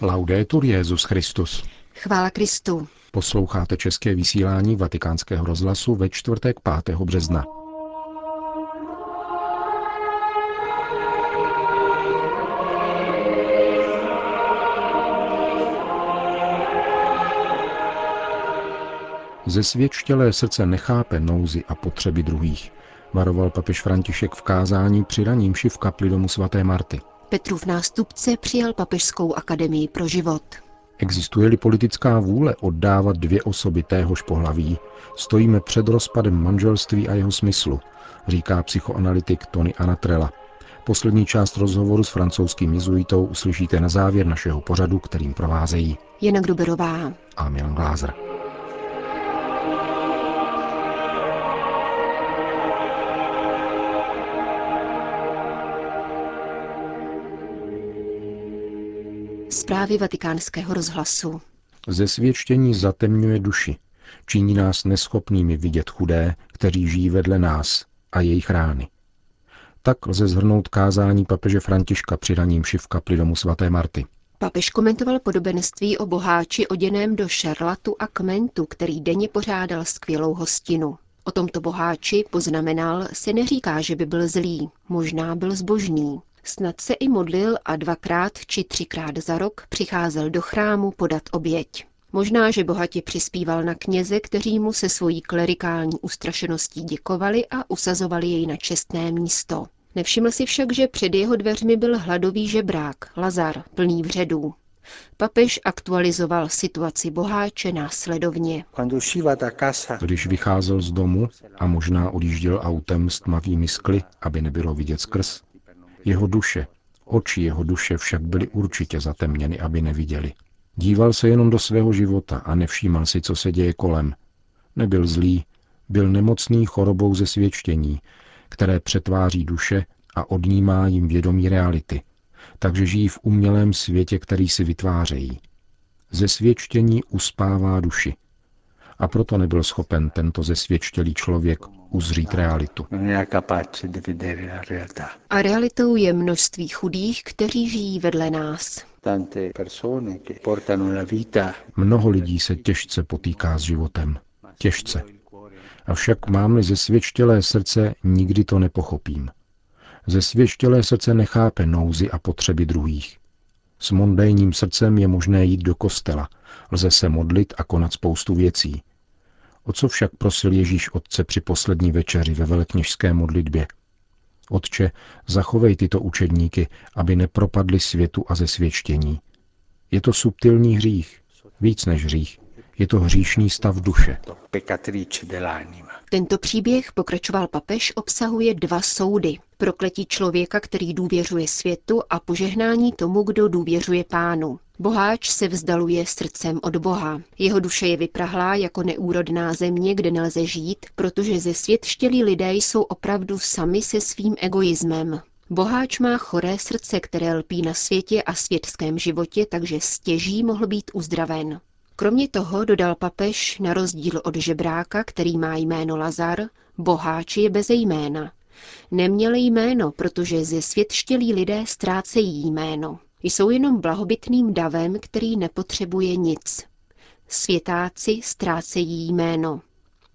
Laudetur Jezus Christus. Chvála Kristu. Posloucháte české vysílání Vatikánského rozhlasu ve čtvrtek 5. března. Zesvědčtělé srdce nechápe nouzy a potřeby druhých, varoval papež František v kázání při ranímši v kapli domu svaté Marty. Petrův nástupce přijal Papežskou akademii pro život. Existuje-li politická vůle oddávat dvě osoby téhož pohlaví, stojíme před rozpadem manželství a jeho smyslu, říká psychoanalytik Tony Anatrella. Poslední část rozhovoru s francouzským jezuitou uslyšíte na závěr našeho pořadu, kterým provázejí Jana Gruberová a Milan Glázer. Zprávy vatikánského rozhlasu. Zesvědčení zatemňuje duši, činí nás neschopnými vidět chudé, kteří žijí vedle nás a jejich rány. Tak lze zhrnout kázání papeže Františka při raním v kapli domu svaté Marty. Papež komentoval podobenství o boháči oděném do šarlatu a kmentu, který denně pořádal skvělou hostinu. O tomto boháči, poznamenal, se neříká, že by byl zlý, možná byl zbožný. Snad se i modlil a dvakrát či třikrát za rok přicházel do chrámu podat oběť. Možná, že bohatě přispíval na kněze, kteří mu se svojí klerikální ustrašeností děkovali a usazovali jej na čestné místo. Nevšiml si však, že před jeho dveřmi byl hladový žebrák, Lazar, plný vředů. Papež aktualizoval situaci boháče následovně. Když vycházel z domu a možná odjížděl autem s tmavými skly, aby nebylo vidět skrz, jeho duše, oči jeho duše však byly určitě zatemněny, aby neviděli. Díval se jenom do svého života a nevšímal si, co se děje kolem. Nebyl zlý, byl nemocný chorobou ze svědčení, které přetváří duše a odnímá jim vědomí reality, takže žijí v umělém světě, který si vytvářejí. Ze svědčení uspává duši. A proto nebyl schopen tento zesvědčtělý člověk uzřít realitu. A realitou je množství chudých, kteří žijí vedle nás. Mnoho lidí se těžce potýká s životem. Těžce. Avšak mám-li zesvědčtělé srdce, nikdy to nepochopím. Zesvědčtělé srdce nechápe nouzy a potřeby druhých. S mondénním srdcem je možné jít do kostela, lze se modlit a konat spoustu věcí. O co však prosil Ježíš Otce při poslední večeři ve velekněžské modlitbě? Otče, zachovej tyto učedníky, aby nepropadli světu a zesvědčení. Je to subtilní hřích, víc než hřích. Je to hříšný stav duše. Tento příběh, pokračoval papež, obsahuje dva soudy. Prokletí člověka, který důvěřuje světu a požehnání tomu, kdo důvěřuje pánu. Boháč se vzdaluje srdcem od Boha. Jeho duše je vyprahlá jako neúrodná země, kde nelze žít, protože ze svět štělí lidé jsou opravdu sami se svým egoismem. Boháč má choré srdce, které lpí na světě a světském životě, takže stěží mohl být uzdraven. Kromě toho, dodal papež, na rozdíl od žebráka, který má jméno Lazar, boháč je bez jména. Neměl jméno, protože ze světštělí lidé ztrácejí jméno. Jsou jenom blahobytným davem, který nepotřebuje nic. Světáci ztrácejí jméno.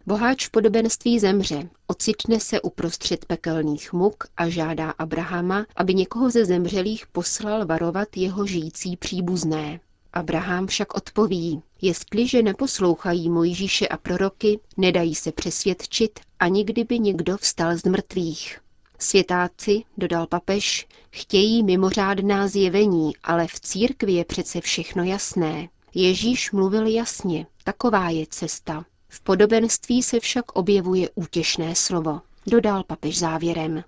Boháč v podobenství zemře, ocitne se uprostřed pekelných muk a žádá Abrahama, aby někoho ze zemřelých poslal varovat jeho žijící příbuzné. Abraham však odpoví, jestliže neposlouchají Mojžíše a proroky, nedají se přesvědčit, ani kdyby někdo vstal z mrtvých. Světáci, dodal papež, chtějí mimořádná zjevení, ale v církvi je přece všechno jasné. Ježíš mluvil jasně, taková je cesta. V podobenství se však objevuje útěšné slovo. Dodal papež závěrem.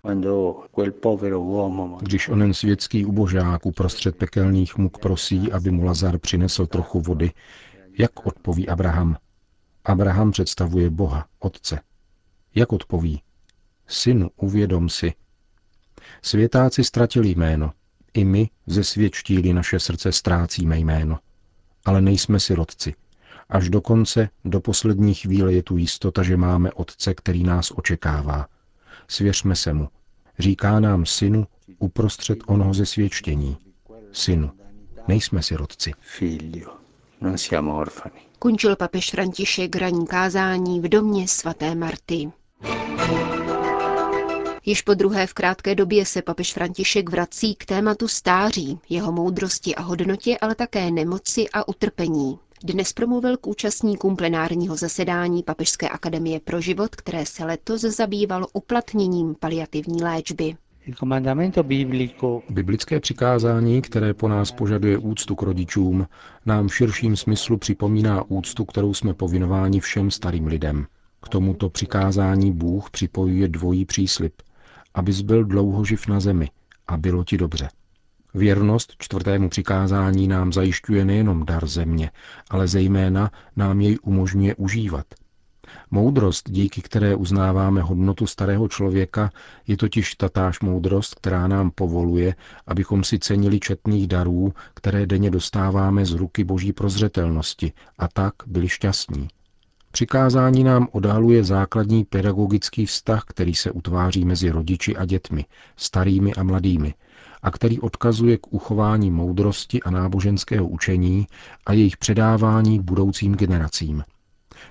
Když onen světský ubožák uprostřed pekelných muk prosí, aby mu Lazar přinesl trochu vody, jak odpoví Abraham? Abraham představuje Boha, Otce. Jak odpoví? Synu, uvědom si. Světáci ztratili jméno. I my, zesvědčtíli naše srdce, ztrácíme jméno. Ale nejsme sirotci. Až do konce, do poslední chvíle je tu jistota, že máme Otce, který nás očekává. Svěřme se mu. Říká nám synu uprostřed onoho zesvědčení. Synu. Nejsme sirotci. Končil papež František ranní kázání v domě svaté Marty. Již po druhé v krátké době se papež František vrací k tématu stáří, jeho moudrosti a hodnotě, ale také nemoci a utrpení. Dnes promluvil k účastníkům plenárního zasedání Papežské akademie pro život, které se letos zabývalo uplatněním paliativní léčby. Biblické přikázání, které po nás požaduje úctu k rodičům, nám v širším smyslu připomíná úctu, kterou jsme povinováni všem starým lidem. K tomuto přikázání Bůh připojuje dvojí příslip, abys byl dlouho živ na zemi a bylo ti dobře. Věrnost čtvrtému přikázání nám zajišťuje nejenom dar země, ale zejména nám jej umožňuje užívat. Moudrost, díky které uznáváme hodnotu starého člověka, je totiž tatáž moudrost, která nám povoluje, abychom si cenili četných darů, které denně dostáváme z ruky boží prozřetelnosti a tak byli šťastní. Přikázání nám odhaluje základní pedagogický vztah, který se utváří mezi rodiči a dětmi, starými a mladými, a který odkazuje k uchování moudrosti a náboženského učení a jejich předávání budoucím generacím.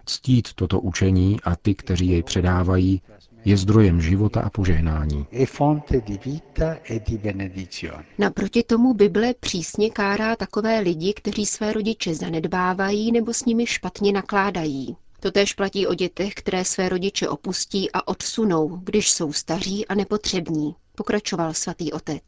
Ctít toto učení a ty, kteří jej předávají, je zdrojem života a požehnání. E Naproti tomu Bible přísně kárá takové lidi, kteří své rodiče zanedbávají nebo s nimi špatně nakládají. Totéž platí o dětech, které své rodiče opustí a odsunou, když jsou staří a nepotřební, pokračoval svatý otec.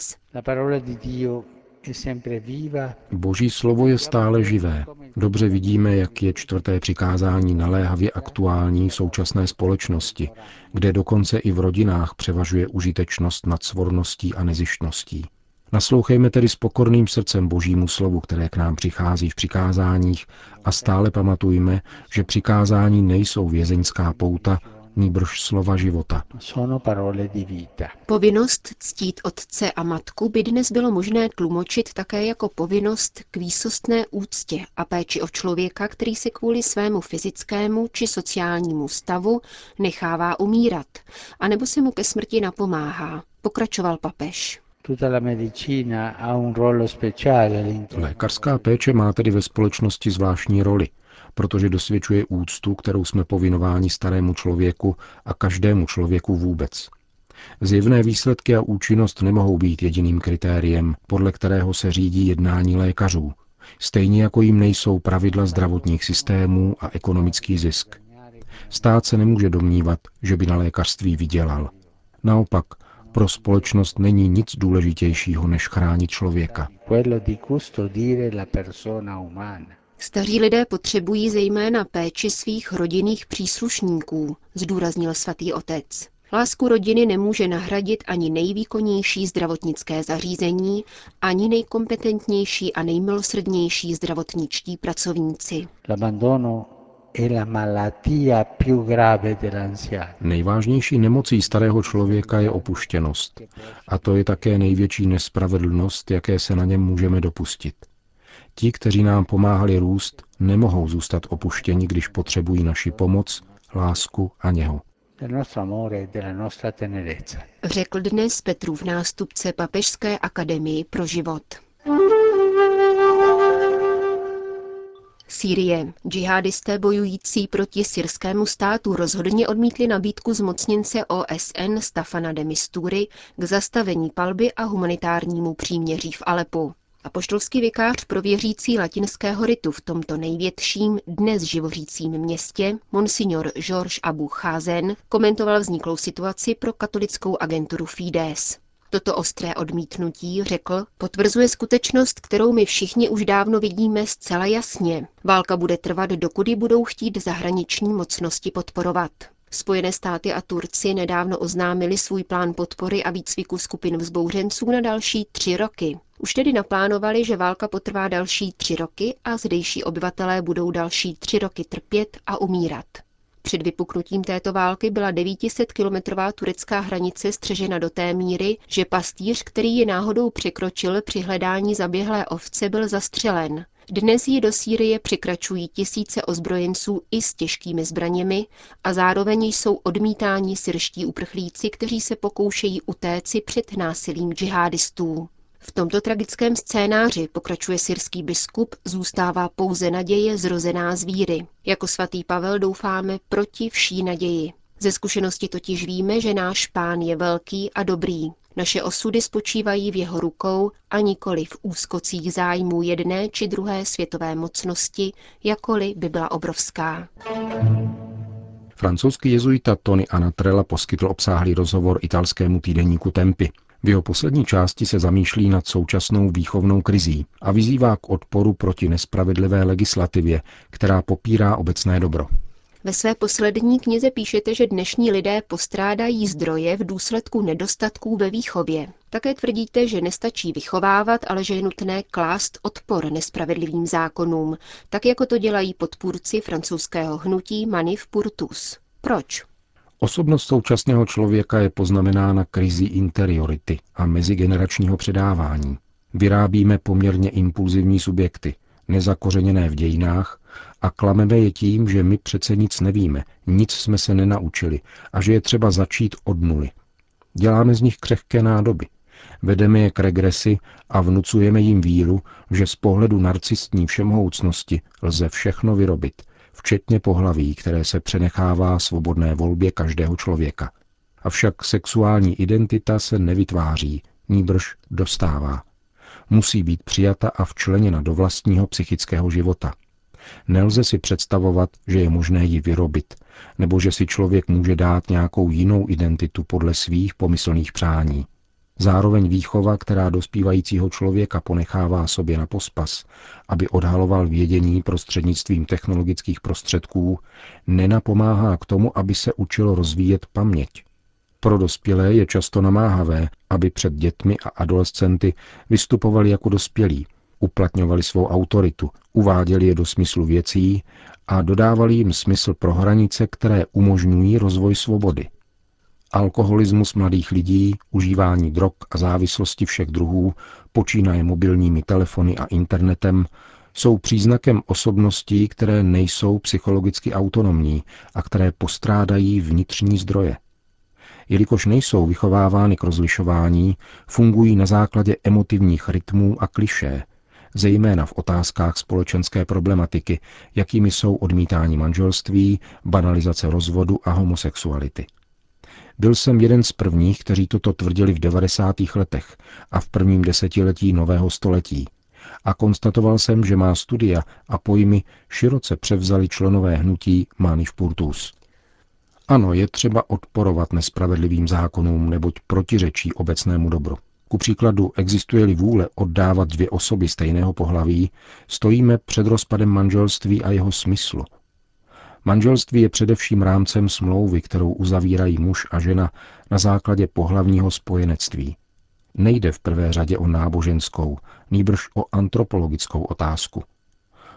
Boží slovo je stále živé. Dobře vidíme, jak je čtvrté přikázání naléhavě aktuální v současné společnosti, kde dokonce i v rodinách převažuje užitečnost nad svorností a nezištností. Naslouchejme tedy s pokorným srdcem Božímu slovu, které k nám přichází v přikázáních a stále pamatujme, že přikázání nejsou vězeňská pouta, nýbrž slova života. Povinnost ctít otce a matku by dnes bylo možné tlumočit také jako povinnost k výsostné úctě a péči o člověka, který se kvůli svému fyzickému či sociálnímu stavu nechává umírat, anebo se mu ke smrti napomáhá, pokračoval papež. Lékařská péče má tedy ve společnosti zvláštní roli, protože dosvědčuje úctu, kterou jsme povinováni starému člověku a každému člověku vůbec. Zjevné výsledky a účinnost nemohou být jediným kritériem, podle kterého se řídí jednání lékařů, stejně jako jim nejsou pravidla zdravotních systémů a ekonomický zisk. Stát se nemůže domnívat, že by na lékařství vydělal. Naopak, pro společnost není nic důležitějšího, než chránit člověka. Staří lidé potřebují zejména péči svých rodinných příslušníků, zdůraznil svatý otec. Lásku rodiny nemůže nahradit ani nejvýkonnější zdravotnické zařízení, ani nejkompetentnější a nejmilosrdnější zdravotničtí pracovníci. Nejvážnější nemocí starého člověka je opuštěnost. A to je také největší nespravedlnost, jaké se na něm můžeme dopustit. Ti, kteří nám pomáhali růst, nemohou zůstat opuštěni, když potřebují naši pomoc, lásku a něho. Řekl dnes Petrův nástupce Papežské akademii pro život. Sýrie. Džihadisté bojující proti syrskému státu rozhodně odmítli nabídku zmocněnce OSN Stafana de Mistury k zastavení palby a humanitárnímu příměří v Alepu. Apoštolský vikář pro věřící latinského ritu v tomto největším, dnes živořícím městě, monsignor Georges Abu Chazen, komentoval vzniklou situaci pro katolickou agenturu Fides. Toto ostré odmítnutí, řekl, potvrzuje skutečnost, kterou my všichni už dávno vidíme zcela jasně. Válka bude trvat, dokud ji budou chtít zahraniční mocnosti podporovat. Spojené státy a Turci nedávno oznámili svůj plán podpory a výcviku skupin vzbouřenců na další tři roky. Už tedy naplánovali, že válka potrvá další tři roky a zdejší obyvatelé budou další tři roky trpět a umírat. Před vypuknutím této války byla 900-kilometrová turecká hranice střežena do té míry, že pastýř, který ji náhodou překročil při hledání zaběhlé ovce, byl zastřelen. Dnes ji do Sýrie překračují tisíce ozbrojenců i s těžkými zbraněmi a zároveň jsou odmítáni syrští uprchlíci, kteří se pokoušejí utéci před násilím džihadistů. V tomto tragickém scénáři, pokračuje syrský biskup, zůstává pouze naděje zrozená z víry. Jako svatý Pavel doufáme proti vší naději. Ze zkušenosti totiž víme, že náš pán je velký a dobrý. Naše osudy spočívají v jeho rukou a nikoli v úzkocích zájmů jedné či druhé světové mocnosti, jakoli by byla obrovská. Francouzský jezuita Tony Anatrella poskytl obsáhlý rozhovor italskému týdeníku Tempy. V jeho poslední části se zamýšlí nad současnou výchovnou krizí a vyzývá k odporu proti nespravedlivé legislativě, která popírá obecné dobro. Ve své poslední knize píšete, že dnešní lidé postrádají zdroje v důsledku nedostatků ve výchově. Také tvrdíte, že nestačí vychovávat, ale že je nutné klást odpor nespravedlivým zákonům, tak jako to dělají podpůrci francouzského hnutí Manif Purtus. Proč? Osobnost současného člověka je poznamenána krizí interiority a mezigeneračního předávání. Vyrábíme poměrně impulzivní subjekty, nezakořeněné v dějinách a klameme je tím, že my přece nic nevíme, nic jsme se nenaučili a že je třeba začít od nuly. Děláme z nich křehké nádoby. Vedeme je k regresi a vnucujeme jim víru, že z pohledu narcistní všemhoucnosti lze všechno vyrobit, včetně pohlaví, které se přenechává svobodné volbě každého člověka. Avšak sexuální identita se nevytváří, níbrž dostává. Musí být přijata a včleněna do vlastního psychického života – Nelze si představovat, že je možné ji vyrobit, nebo že si člověk může dát nějakou jinou identitu podle svých pomyslných přání. Zároveň výchova, která dospívajícího člověka ponechává sobě na pospas, aby odhaloval vědění prostřednictvím technologických prostředků, nenapomáhá k tomu, aby se učilo rozvíjet paměť. Pro dospělé je často namáhavé, aby před dětmi a adolescenty vystupovali jako dospělí, uplatňovali svou autoritu, uváděli je do smyslu věcí a dodávali jim smysl pro hranice, které umožňují rozvoj svobody. Alkoholismus mladých lidí, užívání drog a závislosti všech druhů, počínaje mobilními telefony a internetem, jsou příznakem osobností, které nejsou psychologicky autonomní a které postrádají vnitřní zdroje. Jelikož nejsou vychovávány k rozlišování, fungují na základě emotivních rytmů a klišé, zejména v otázkách společenské problematiky, jakými jsou odmítání manželství, banalizace rozvodu a homosexuality. Byl jsem jeden z prvních, kteří toto tvrdili v 90. letech a v prvním desetiletí nového století. A konstatoval jsem, že má studia a pojmy široce převzali členové hnutí Manif Purtus. Ano, je třeba odporovat nespravedlivým zákonům, neboť protiřečí obecnému dobru. Ku příkladu, existuje-li vůle oddávat dvě osoby stejného pohlaví, stojíme před rozpadem manželství a jeho smyslu. Manželství je především rámcem smlouvy, kterou uzavírají muž a žena na základě pohlavního spojenectví. Nejde v prvé řadě o náboženskou, nýbrž o antropologickou otázku.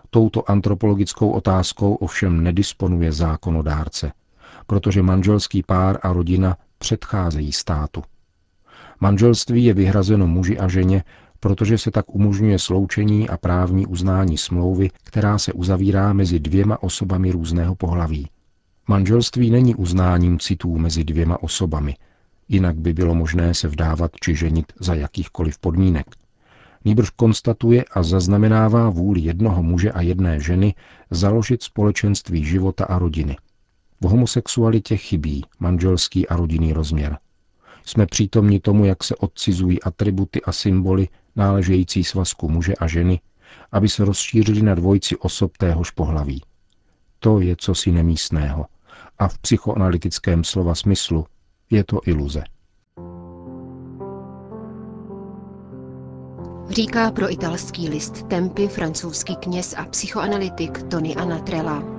Touto antropologickou otázkou ovšem nedisponuje zákonodárce, protože manželský pár a rodina předcházejí státu. Manželství je vyhrazeno muži a ženě, protože se tak umožňuje sloučení a právní uznání smlouvy, která se uzavírá mezi dvěma osobami různého pohlaví. Manželství není uznáním citů mezi dvěma osobami, jinak by bylo možné se vdávat či ženit za jakýchkoliv podmínek. Nýbrž konstatuje a zaznamenává vůli jednoho muže a jedné ženy založit společenství života a rodiny. V homosexualitě chybí manželský a rodinný rozměr – jsme přítomni tomu, jak se odcizují atributy a symboly náležející svazku muže a ženy, aby se rozšířili na dvojci osob téhož pohlaví. To je cosi nemístného a v psychoanalytickém slova smyslu je to iluze. Říká pro italský list Tempy francouzský kněz a psychoanalytik Tony Anatrella.